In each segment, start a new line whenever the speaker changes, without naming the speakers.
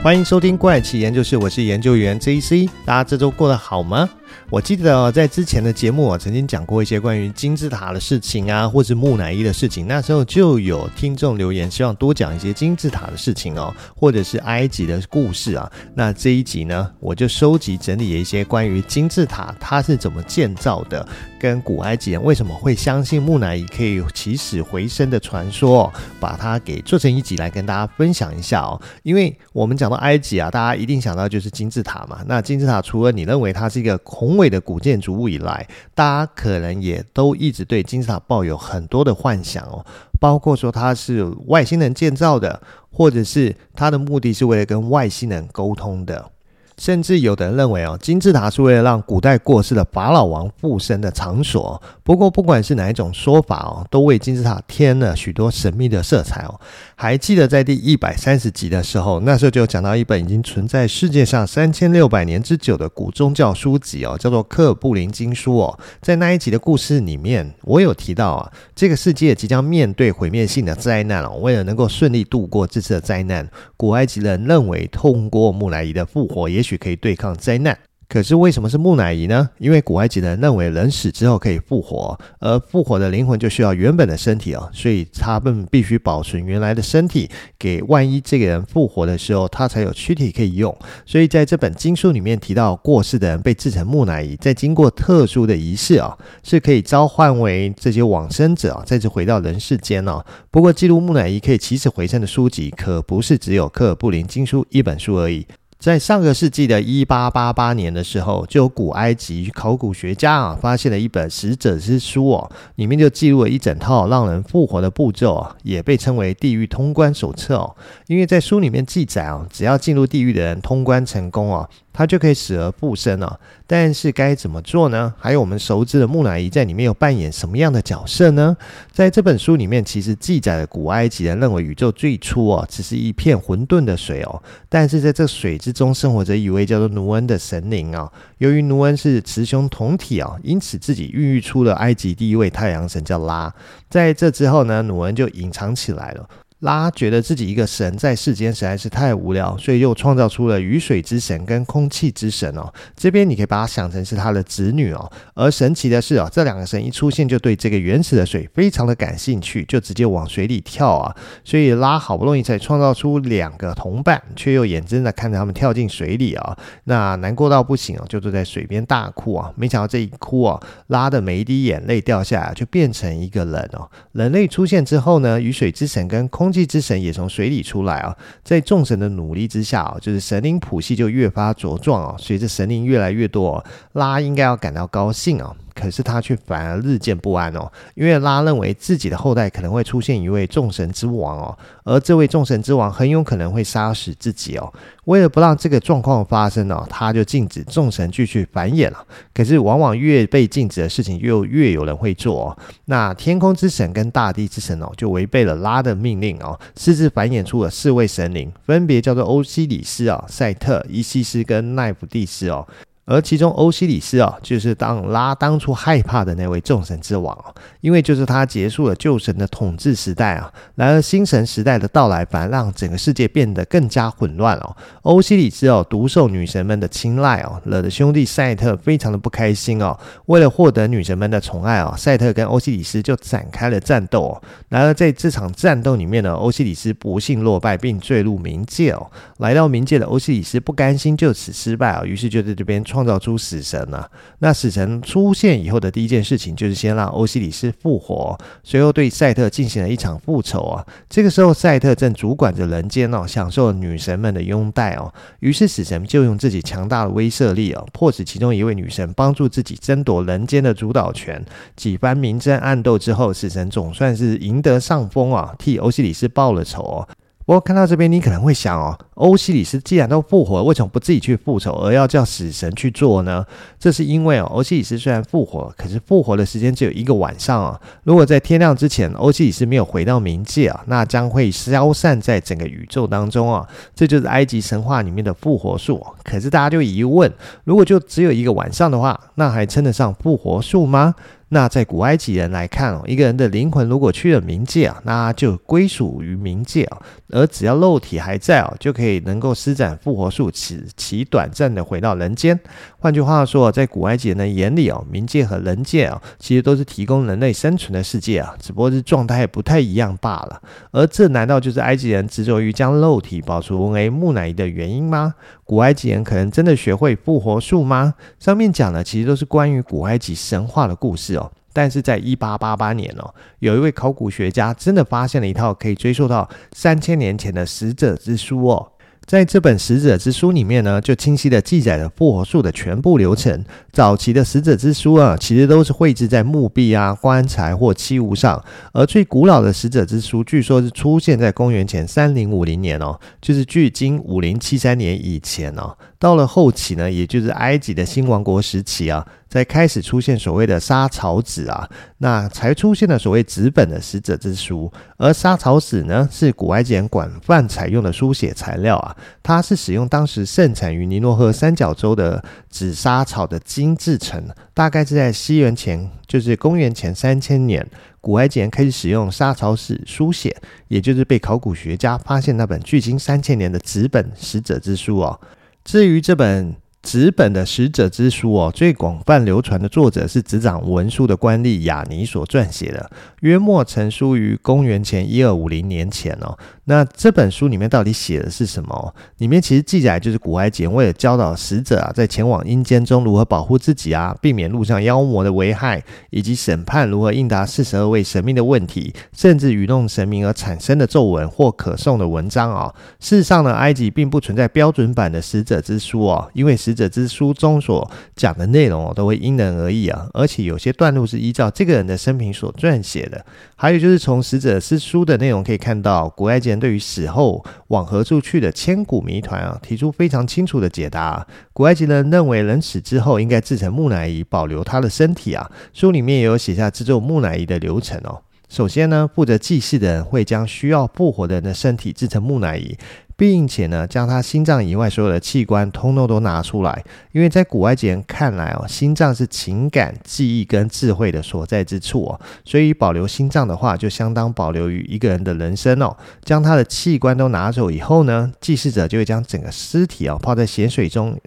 欢迎收听怪奇研究室，我是研究员 JC。大家这周过得好吗？我记得，在之前的节目，我曾经讲过一些关于金字塔的事情啊，或是木乃伊的事情。那时候就有听众留言，希望多讲一些金字塔的事情哦，或者是埃及的故事啊。那这一集呢，我就收集整理了一些关于金字塔它是怎么建造的，跟古埃及人为什么会相信木乃伊可以起死回生的传说，把它给做成一集来跟大家分享一下哦。因为我们讲到埃及啊，大家一定想到就是金字塔嘛。那金字塔除了你认为它是一个宏伟的古建筑物以来，大家可能也都一直对金字塔抱有很多的幻想哦，包括说它是外星人建造的，或者是它的目的是为了跟外星人沟通的。甚至有的人认为哦，金字塔是为了让古代过世的法老王复生的场所。不过，不管是哪一种说法哦，都为金字塔添了许多神秘的色彩哦。还记得在第一百三十集的时候，那时候就讲到一本已经存在世界上三千六百年之久的古宗教书籍哦，叫做《科尔布林经书》哦。在那一集的故事里面，我有提到啊，这个世界即将面对毁灭性的灾难哦。为了能够顺利度过这次的灾难，古埃及人认为通过木乃伊的复活，也许。去可以对抗灾难，可是为什么是木乃伊呢？因为古埃及人认为人死之后可以复活，而复活的灵魂就需要原本的身体哦，所以他们必须保存原来的身体，给万一这个人复活的时候，他才有躯体可以用。所以在这本经书里面提到，过世的人被制成木乃伊，在经过特殊的仪式啊，是可以召唤为这些往生者啊，再次回到人世间哦。不过，记录木乃伊可以起死回生的书籍，可不是只有《科尔布林经书》一本书而已。在上个世纪的一八八八年的时候，就有古埃及考古学家啊发现了一本死者之书哦，里面就记录了一整套让人复活的步骤啊，也被称为地狱通关手册哦。因为在书里面记载哦，只要进入地狱的人通关成功哦。他就可以死而复生了，哦，但是该怎么做呢？还有我们熟知的木乃伊在里面有扮演什么样的角色呢？在这本书里面，其实记载了古埃及人认为宇宙最初哦，只是一片混沌的水哦，但是在这水之中生活着一位叫做努恩的神灵啊，哦。由于努恩是雌雄同体啊，哦，因此自己孕育出了埃及第一位太阳神叫拉。在这之后呢，努恩就隐藏起来了。拉觉得自己一个神在世间实在是太无聊，所以又创造出了雨水之神跟空气之神哦。这边你可以把它想成是他的子女哦。而神奇的是哦，这两个神一出现就对这个原始的水非常的感兴趣，就直接往水里跳啊。所以拉好不容易才创造出两个同伴，却又眼睁的看着他们跳进水里啊。那难过到不行哦，就坐在水边大哭啊。没想到这一哭啊，拉的每一滴眼泪掉下来，就变成一个人哦。人类出现之后呢，雨水之神跟空空气之神也从水里出来啊，在众神的努力之下啊，就是神灵谱系就越发茁壮啊。随着神灵越来越多，拉应该要感到高兴啊。可是他却反而日渐不安哦，因为拉认为自己的后代可能会出现一位众神之王哦，而这位众神之王很有可能会杀死自己哦。为了不让这个状况发生哦，他就禁止众神继续繁衍了。可是往往越被禁止的事情，又越有人会做哦。那天空之神跟大地之神哦，就违背了拉的命令哦，私自繁衍出了四位神灵，分别叫做欧西里斯啊、赛特、伊西斯跟奈芙蒂斯哦。而其中欧西里斯啊，就是当拉当初害怕的那位众神之王啊，因为就是他结束了旧神的统治时代啊，然而新神时代的到来，反而让整个世界变得更加混乱哦。欧西里斯哦，独受女神们的青睐哦，惹得兄弟赛特非常的不开心哦。为了获得女神们的宠爱哦，赛特跟欧西里斯就展开了战斗哦。然而在这场战斗里面呢，欧西里斯不幸落败，并坠入冥界哦。来到冥界的欧西里斯不甘心就此失败啊，于是就在这边创。创造出死神啊！那死神出现以后的第一件事情就是先让欧西里斯复活，随后对赛特进行了一场复仇啊！这个时候赛特正主管着人间哦，享受女神们的拥戴哦。于是死神就用自己强大的威慑力哦，迫使其中一位女神帮助自己争夺人间的主导权。几番明争暗斗之后，死神总算是赢得上风啊，替欧西里斯报了仇哦。我看到这边，你可能会想哦，欧西里斯既然都复活，为什么不自己去复仇，而要叫死神去做呢？这是因为哦，欧西里斯虽然复活，可是复活的时间只有一个晚上啊。如果在天亮之前，欧西里斯没有回到冥界啊，那将会消散在整个宇宙当中啊。这就是埃及神话里面的复活术。可是大家就疑问：如果就只有一个晚上的话，那还称得上复活术吗？那在古埃及人来看哦，一个人的灵魂如果去了冥界啊，那就归属于冥界啊。而只要肉体还在哦，就可以能够施展复活术，使其短暂的回到人间。换句话说，在古埃及人的眼里哦，冥界和人界哦，其实都是提供人类生存的世界啊，只不过是状态不太一样罢了。而这难道就是埃及人执着于将肉体保存为木乃伊的原因吗？古埃及人可能真的学会复活术吗？上面讲的其实都是关于古埃及神话的故事哦。但是在一八八八年哦，有一位考古学家真的发现了一套可以追溯到三千年前的死者之书哦。在这本死者之书里面呢，就清晰地记载了复活术的全部流程。早期的死者之书啊，其实都是绘制在墓壁啊、棺材或器物上。而最古老的死者之书，据说是出现在公元前三零五零年哦，就是距今五零七三年以前哦。到了后期呢，也就是埃及的新王国时期啊。在开始出现所谓的沙草纸啊，那才出现了所谓纸本的死者之书。而沙草纸呢，是古埃及人广泛采用的书写材料啊。它是使用当时盛产于尼罗河三角洲的紫沙草的精制成。大概是在西元前，就是公元前三千年，古埃及人开始使用沙草纸书写，也就是被考古学家发现那本距今三千年的纸本死者之书哦。至于这本。纸本的死者之书哦，最广泛流传的作者是执掌文书的官吏亚尼所撰写的，约莫成书于公元前一二五零年前哦。那这本书里面到底写的是什么？里面其实记载就是古埃及人为了教导死者啊，在前往阴间中如何保护自己啊，避免路上妖魔的危害，以及审判如何应答四十二位神明的问题，甚至愚弄神明而产生的咒文或可诵的文章啊。事实上呢，埃及并不存在标准版的死者之书哦，因为死者之书中所讲的内容哦，都会因人而异啊，而且有些段落是依照这个人的生平所撰写的。还有就是从死者之书的内容可以看到，古埃及人。对于死后往何处去的千古谜团啊，提出非常清楚的解答。古埃及人认为，人死之后应该制成木乃伊，保留他的身体啊。书里面也有写下制作木乃伊的流程哦。首先呢，负责祭祀的人会将需要复活的人的身体制成木乃伊。并且呢，将他心脏以外所有的器官通通都拿出来，因为在古埃及人看来哦，心脏是情感、记忆跟智慧的所在之处哦，所以保留心脏的话，就相当保留于一个人的人生哦。将他的器官都拿走以后呢，祭祀者就会将整个尸体哦泡在咸水中，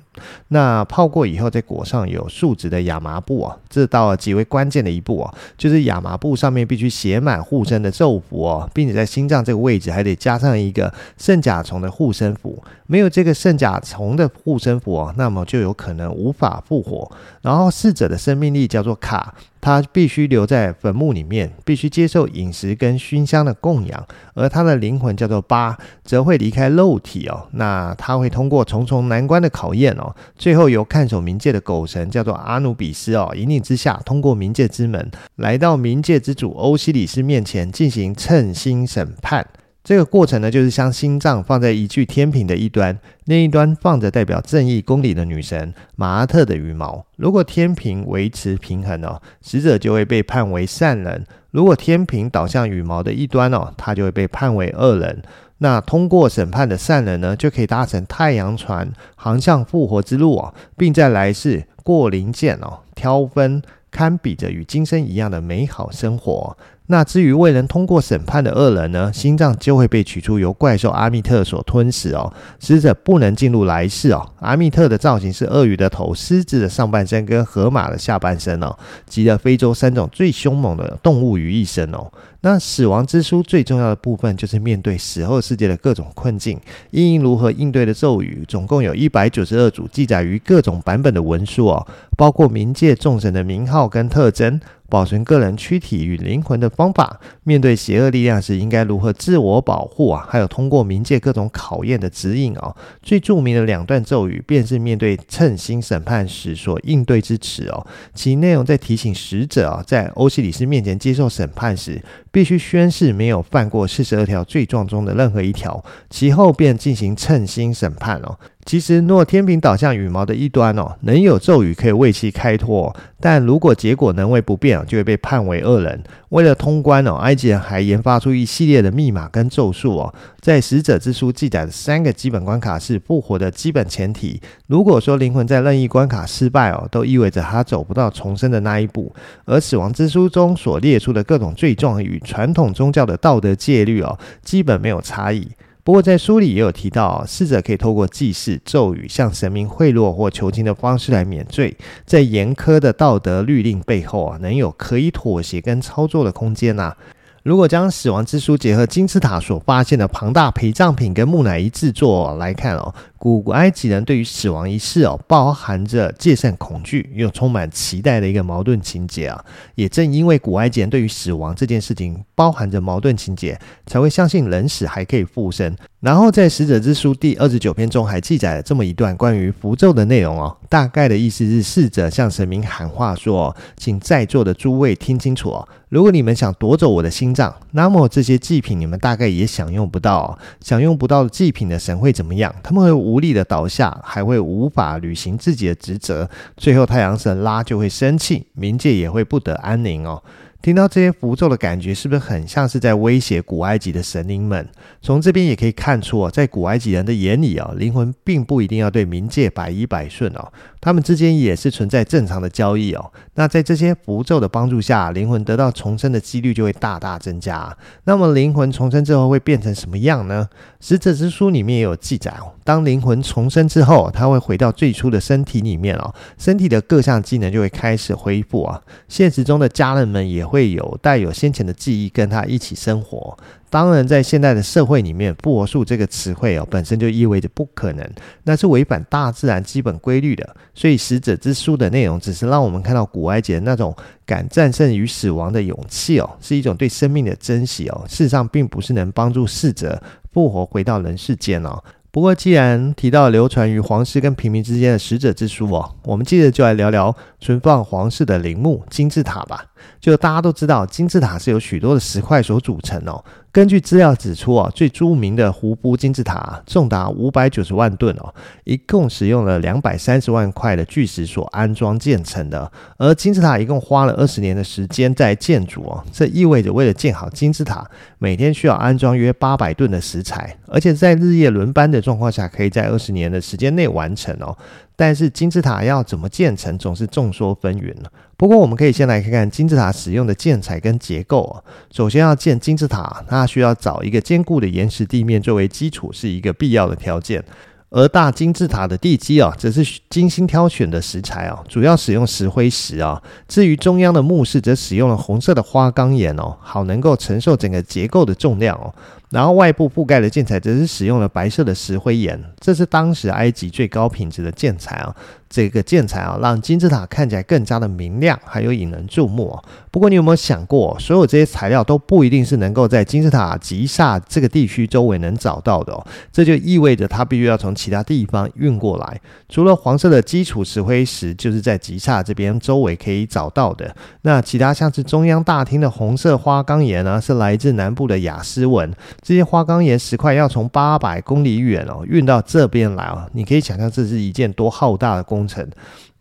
那泡过以后再裹上有树脂的亚麻布哦。这到了极为关键的一步哦，就是亚麻布上面必须写满护身的咒符哦，并且在心脏这个位置还得加上一个圣甲虫的护身符，没有这个圣甲虫的护身符哦，那么就有可能无法复活。然后逝者的生命力叫做卡，他必须留在坟墓里面，必须接受饮食跟熏香的供养。而他的灵魂叫做巴，则会离开肉体哦。那他会通过重重难关的考验哦，最后由看守冥界的狗神叫做阿努比斯哦，引领之下，通过冥界之门，来到冥界之主欧西里斯面前进行称心审判。这个过程呢，就是将心脏放在一具天平的一端，另一端放着代表正义公理的女神马阿特的羽毛。如果天平维持平衡哦，死者就会被判为善人；如果天平倒向羽毛的一端哦，他就会被判为恶人。那通过审判的善人呢，就可以搭乘太阳船航向复活之路哦，并在来世过灵剑哦，挑分堪比着与今生一样的美好生活。那至于未能通过审判的恶人呢，心脏就会被取出，由怪兽阿密特所吞噬哦。死者不能进入来世哦。阿密特的造型是鳄鱼的头、狮子的上半身跟河马的下半身哦，集了非洲三种最凶猛的动物于一身哦。那死亡之书最重要的部分就是面对死后世界的各种困境，应如何应对的咒语，总共有一百九十二组记载于各种版本的文书哦，包括冥界众神的名号跟特征。保存个人躯体与灵魂的方法，面对邪恶力量时应该如何自我保护啊？还有通过冥界各种考验的指引哦。最著名的两段咒语，便是面对称心审判时所应对之词哦。其内容在提醒使者啊，在欧西里斯面前接受审判时，必须宣誓没有犯过四十二条罪状中的任何一条，其后便进行称心审判哦。其实，若天平倒向羽毛的一端哦，能有咒语可以为其开脱；但如果结果能为不变，就会被判为恶人。为了通关哦，埃及人还研发出一系列的密码跟咒术哦。在死者之书记载的三个基本关卡是复活的基本前提。如果说灵魂在任意关卡失败哦，都意味着他走不到重生的那一步。而死亡之书中所列出的各种罪状与传统宗教的道德戒律哦，基本没有差异。不过在书里也有提到，逝者可以透过祭祀、咒语向神明贿赂或求情的方式来免罪，在严苛的道德律令背后啊，能有可以妥协跟操作的空间呐、如果将死亡之书结合金字塔所发现的庞大陪葬品跟木乃伊制作来看哦，古埃及人对于死亡仪式哦，包含着戒慎恐惧又充满期待的一个矛盾情节啊。也正因为古埃及人对于死亡这件事情包含着矛盾情节，才会相信人死还可以复生。然后在死者之书第二十九篇中还记载了这么一段关于符咒的内容哦，大概的意思是逝者向神明喊话说：“请在座的诸位听清楚哦。”如果你们想夺走我的心脏，那么这些祭品你们大概也享用不到。享用不到祭品的神会怎么样？他们会无力的倒下，还会无法履行自己的职责。最后，太阳神拉就会生气，冥界也会不得安宁哦。听到这些符咒的感觉，是不是很像是在威胁古埃及的神灵们？从这边也可以看出哦，在古埃及人的眼里哦，灵魂并不一定要对冥界百依百顺哦，他们之间也是存在正常的交易哦。那在这些符咒的帮助下，灵魂得到重生的几率就会大大增加。那么灵魂重生之后会变成什么样呢？死者之书里面也有记载哦，当灵魂重生之后，他会回到最初的身体里面哦，身体的各项机能就会开始恢复啊。现实中的家人们也会有带有先前的记忆跟他一起生活。当然，在现代的社会里面，复活术这个词汇哦，本身就意味着不可能，那是违反大自然基本规律的。所以，死者之书的内容只是让我们看到古埃及的那种敢战胜于死亡的勇气哦，是一种对生命的珍惜哦。事实上，并不是能帮助逝者复活回到人世间哦。不过，既然提到流传于皇室跟平民之间的死者之书哦，我们接着就来聊聊存放皇室的陵墓金字塔吧。就大家都知道，金字塔是由许多的石块所组成哦。根据资料指出啊，最著名的胡夫金字塔重达五百九十万吨哦，一共使用了两百三十万块的巨石所安装建成的。而金字塔一共花了二十年的时间在建筑哦，这意味着为了建好金字塔，每天需要安装约八百吨的石材，而且在日夜轮班的状况下，可以在二十年的时间内完成哦。但是金字塔要怎么建成，总是众说纷纭。不过我们可以先来看看金字塔使用的建材跟结构哦。首先要建金字塔，它需要找一个坚固的岩石地面作为基础，是一个必要的条件。而大金字塔的地基啊，则是精心挑选的石材啊，主要使用石灰石啊。至于中央的墓室，则使用了红色的花岗岩哦，好能够承受整个结构的重量哦。然后外部覆盖的建材，则是使用了白色的石灰岩，这是当时埃及最高品质的建材啊。这个建材啊，让金字塔看起来更加的明亮，还有引人注目哦。不过，你有没有想过，所有这些材料都不一定是能够在金字塔吉萨这个地区周围能找到的哦？这就意味着它必须要从其他地方运过来。除了黄色的基础石灰石，就是在吉萨这边周围可以找到的。那其他像是中央大厅的红色花岗岩呢，是来自南部的雅斯文。这些花岗岩石块要从八百公里远哦运到这边来哦，你可以想象这是一件多浩大的工工程，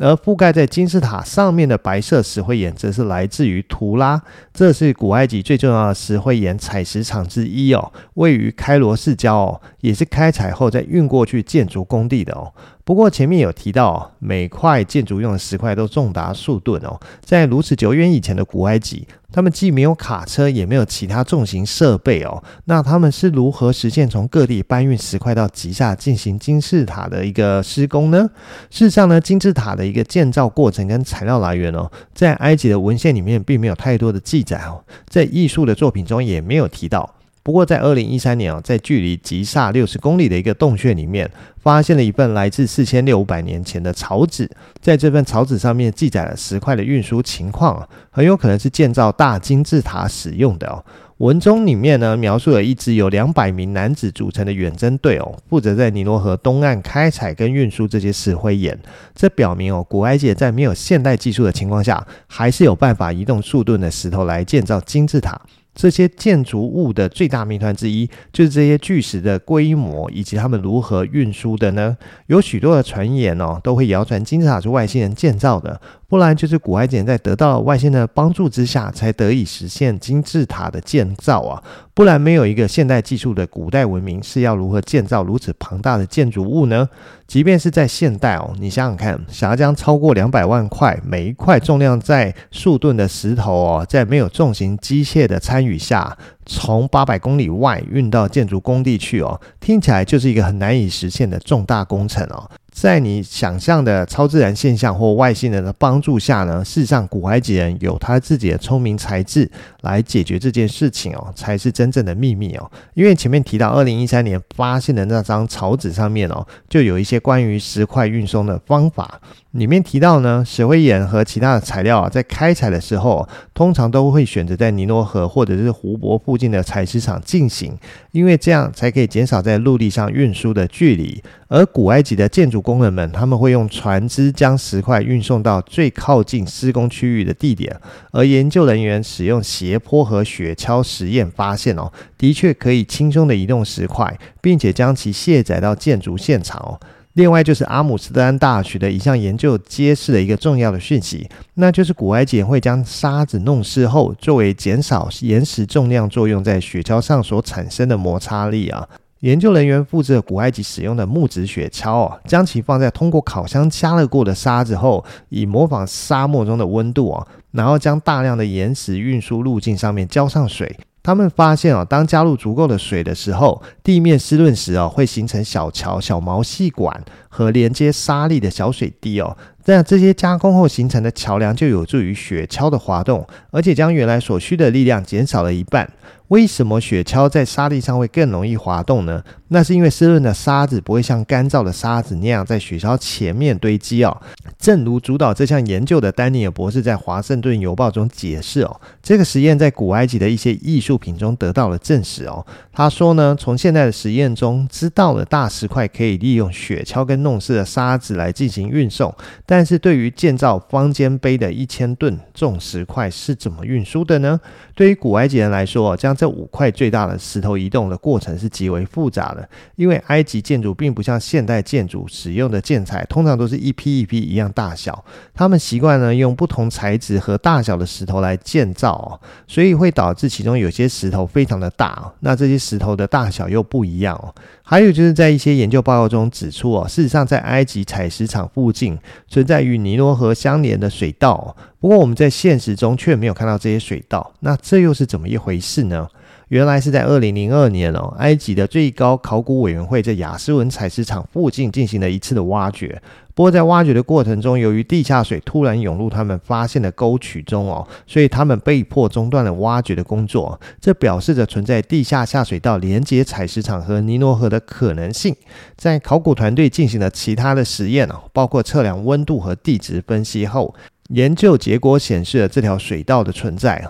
而覆盖在金字塔上面的白色石灰岩，则是来自于图拉，这是古埃及最重要的石灰岩采石场之一哦，位于开罗市郊哦，也是开采后再运过去建筑工地的哦。不过前面有提到，每块建筑用的石块都重达数吨哦。在如此久远以前的古埃及，他们既没有卡车，也没有其他重型设备哦。那他们是如何实现从各地搬运石块到吉萨进行金字塔的一个施工呢？事实上呢，金字塔的一个建造过程跟材料来源哦，在埃及的文献里面并没有太多的记载哦，在艺术的作品中也没有提到。不过，在二零一三年啊，在距离吉萨六十公里的一个洞穴里面，发现了一份来自四千六百年前的草纸。在这份草纸上面记载了石块的运输情况，很有可能是建造大金字塔使用的哦。文中里面呢，描述了一支由两百名男子组成的远征队哦，负责在尼罗河东岸开采跟运输这些石灰岩。这表明哦，古埃及在没有现代技术的情况下，还是有办法移动数吨的石头来建造金字塔。这些建筑物的最大谜团之一，就是这些巨石的规模以及他们如何运输的呢？有许多的传言哦，都会谣传金字塔是外星人建造的。不然就是古埃及人在得到外星人的帮助之下，才得以实现金字塔的建造啊！不然没有一个现代技术的古代文明是要如何建造如此庞大的建筑物呢？即便是在现代哦，你想想看，想要将超过两百万块，每一块重量在数吨的石头哦，在没有重型机械的参与下，从八百公里外运到建筑工地去哦，听起来就是一个很难以实现的重大工程哦。在你想象的超自然现象或外星人的帮助下呢，事实上古埃及人有他自己的聪明才智来解决这件事情哦，才是真正的秘密哦。因为前面提到二零一三年发现的那张草纸上面哦，就有一些关于石块运送的方法。里面提到呢，石灰岩和其他的材料啊，在开采的时候，通常都会选择在尼罗河或者是湖泊附近的采石场进行，因为这样才可以减少在陆地上运输的距离。而古埃及的建筑工人们，他们会用船只将石块运送到最靠近施工区域的地点，而研究人员使用斜坡和雪橇实验发现哦，的确可以轻松的移动石块，并且将其卸载到建筑现场哦。另外就是阿姆斯特丹大学的一项研究揭示了一个重要的讯息，那就是古埃及人会将沙子弄湿后，作为减少岩石重量作用在雪橇上所产生的摩擦力啊。研究人员复制了古埃及使用的木质雪橇哦，将其放在通过烤箱加热过的沙子后，以模仿沙漠中的温度哦，然后将大量的岩石运输路径上面浇上水。他们发现啊，当加入足够的水的时候，地面湿润时啊，会形成小桥、小毛细管和连接沙粒的小水滴哦。这样这些加工后形成的桥梁就有助于雪橇的滑动，而且将原来所需的力量减少了一半。为什么雪橇在沙地上会更容易滑动呢？那是因为湿润的沙子不会像干燥的沙子那样在雪橇前面堆积哦。正如主导这项研究的丹尼尔博士在《华盛顿邮报》中解释哦，这个实验在古埃及的一些艺术品中得到了证实哦。他说呢，从现在的实验中知道了大石块可以利用雪橇跟弄湿的沙子来进行运送，但是对于建造方尖碑的一千吨重石块是怎么运输的呢？对于古埃及人来说，将这五块最大的石头移动的过程是极为复杂的，因为埃及建筑并不像现代建筑使用的建材，通常都是一批一批一样大小。他们习惯呢用不同材质和大小的石头来建造，所以会导致其中有些石头非常的大，那这些石头的大小又不一样哦。还有就是在一些研究报告中指出哦，事实上在埃及采石场附近存在与尼罗河相连的水道，不过我们在现实中却没有看到这些水道，那这又是怎么一回事呢？原来是在二零零二年哦，埃及的最高考古委员会在亚斯文采石场附近进行了一次的挖掘。不过在挖掘的过程中，由于地下水突然涌入他们发现的沟渠中哦，所以他们被迫中断了挖掘的工作。这表示着存在地下下水道连接采石场和尼罗河的可能性。在考古团队进行了其他的实验哦，包括测量温度和地质分析后，研究结果显示了这条水道的存在。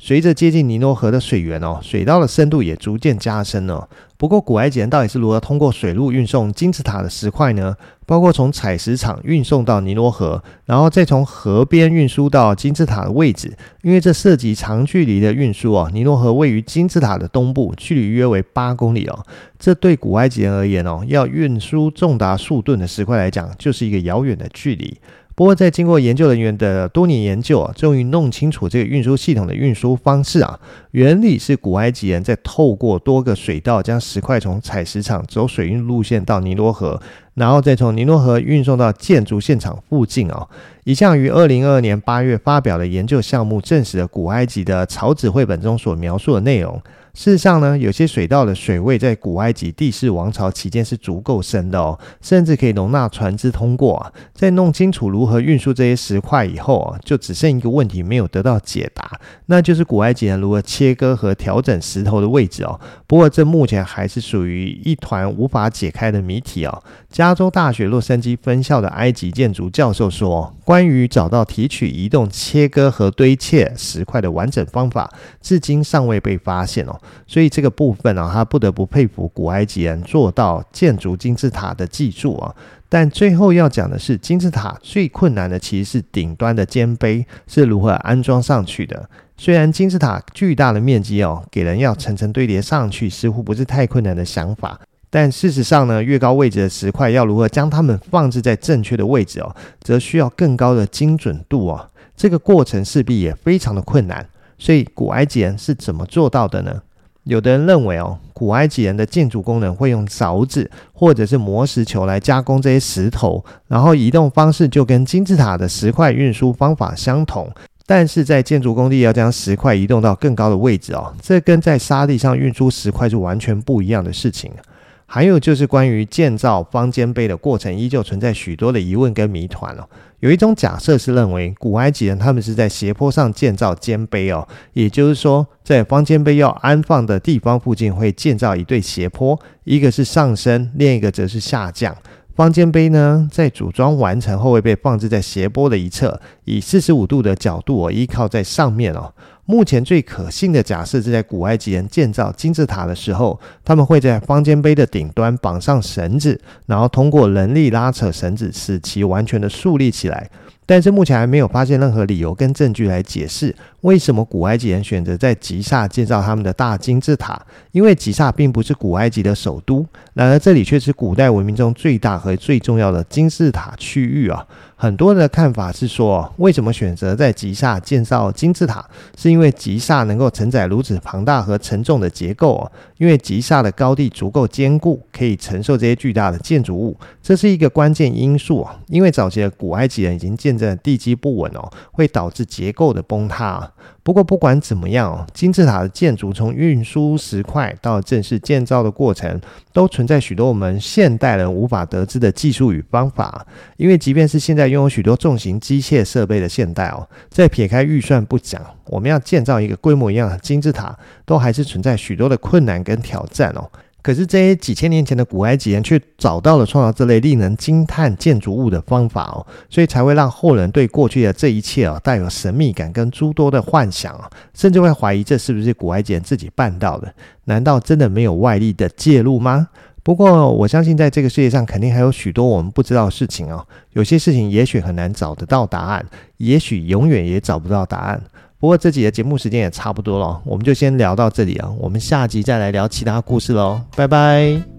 随着接近尼罗河的水源哦，水道的深度也逐渐加深了。不过，古埃及人到底是如何通过水路运送金字塔的石块呢？包括从采石场运送到尼罗河，然后再从河边运输到金字塔的位置。因为这涉及长距离的运输哦。尼罗河位于金字塔的东部，距离约为八公里哦。这对古埃及人而言哦，要运输重达数吨的石块来讲，就是一个遥远的距离。不过，在经过研究人员的多年研究啊，终于弄清楚这个运输系统的运输方式啊。原理是古埃及人在透过多个水道将石块从采石场走水运路线到尼罗河，然后再从尼罗河运送到建筑现场附近啊。一项于二零二二年八月发表的研究项目证实了古埃及的草纸绘本中所描述的内容。事实上呢，有些水道的水位在古埃及第四王朝期间是足够深的哦，甚至可以容纳船只通过啊。在弄清楚如何运输这些石块以后啊，就只剩一个问题没有得到解答，那就是古埃及人如何切割和调整石头的位置哦。不过这目前还是属于一团无法解开的谜题哦。加州大学洛杉矶分校的埃及建筑教授说，关于找到提取、移动、切割和堆砌石块的完整方法，至今尚未被发现哦。所以这个部分啊，他不得不佩服古埃及人做到建筑金字塔的技术啊。但最后要讲的是，金字塔最困难的其实是顶端的尖碑是如何安装上去的。虽然金字塔巨大的面积哦，给人要层层堆叠上去似乎不是太困难的想法，但事实上呢，越高位置的石块要如何将它们放置在正确的位置哦，则需要更高的精准度哦。这个过程势必也非常的困难。所以古埃及人是怎么做到的呢？有的人认为哦，古埃及人的建筑工人会用凿子或者是磨石球来加工这些石头，然后移动方式就跟金字塔的石块运输方法相同。但是在建筑工地要将石块移动到更高的位置哦，这跟在沙地上运输石块是完全不一样的事情。还有就是关于建造方尖碑的过程，依旧存在许多的疑问跟谜团哦。有一种假设是认为古埃及人他们是在斜坡上建造尖碑哦，也就是说，在方尖碑要安放的地方附近会建造一对斜坡，一个是上升，另一个则是下降。方尖碑呢，在组装完成后会被放置在斜坡的一侧，以四十五度的角度哦，依靠在上面哦。目前最可信的假设是在古埃及人建造金字塔的时候，他们会在方尖碑的顶端绑上绳子，然后通过人力拉扯绳子，使其完全的竖立起来。但是目前还没有发现任何理由跟证据来解释为什么古埃及人选择在吉萨建造他们的大金字塔。因为吉萨并不是古埃及的首都，然而这里却是古代文明中最大和最重要的金字塔区域啊。很多的看法是说，为什么选择在吉萨建造金字塔？是因为吉萨能够承载如此庞大和沉重的结构哦。因为吉萨的高地足够坚固，可以承受这些巨大的建筑物，这是一个关键因素啊。因为早期的古埃及人已经见证了地基不稳哦，会导致结构的崩塌。不过不管怎么样哦，金字塔的建筑从运输石块到正式建造的过程，都存在许多我们现代人无法得知的技术与方法。因为即便是现在拥有许多重型机械设备的现代哦，在撇开预算不讲，我们要建造一个规模一样的金字塔，都还是存在许多的困难跟挑战哦。可是这些几千年前的古埃及人却找到了创造这类令人惊叹建筑物的方法哦，所以才会让后人对过去的这一切啊带有神秘感跟诸多的幻想啊，甚至会怀疑这是不是古埃及人自己办到的？难道真的没有外力的介入吗？不过我相信在这个世界上肯定还有许多我们不知道的事情哦，有些事情也许很难找得到答案，也许永远也找不到答案。不过这集的节目时间也差不多了，我们就先聊到这里啊，我们下集再来聊其他故事喽，拜拜。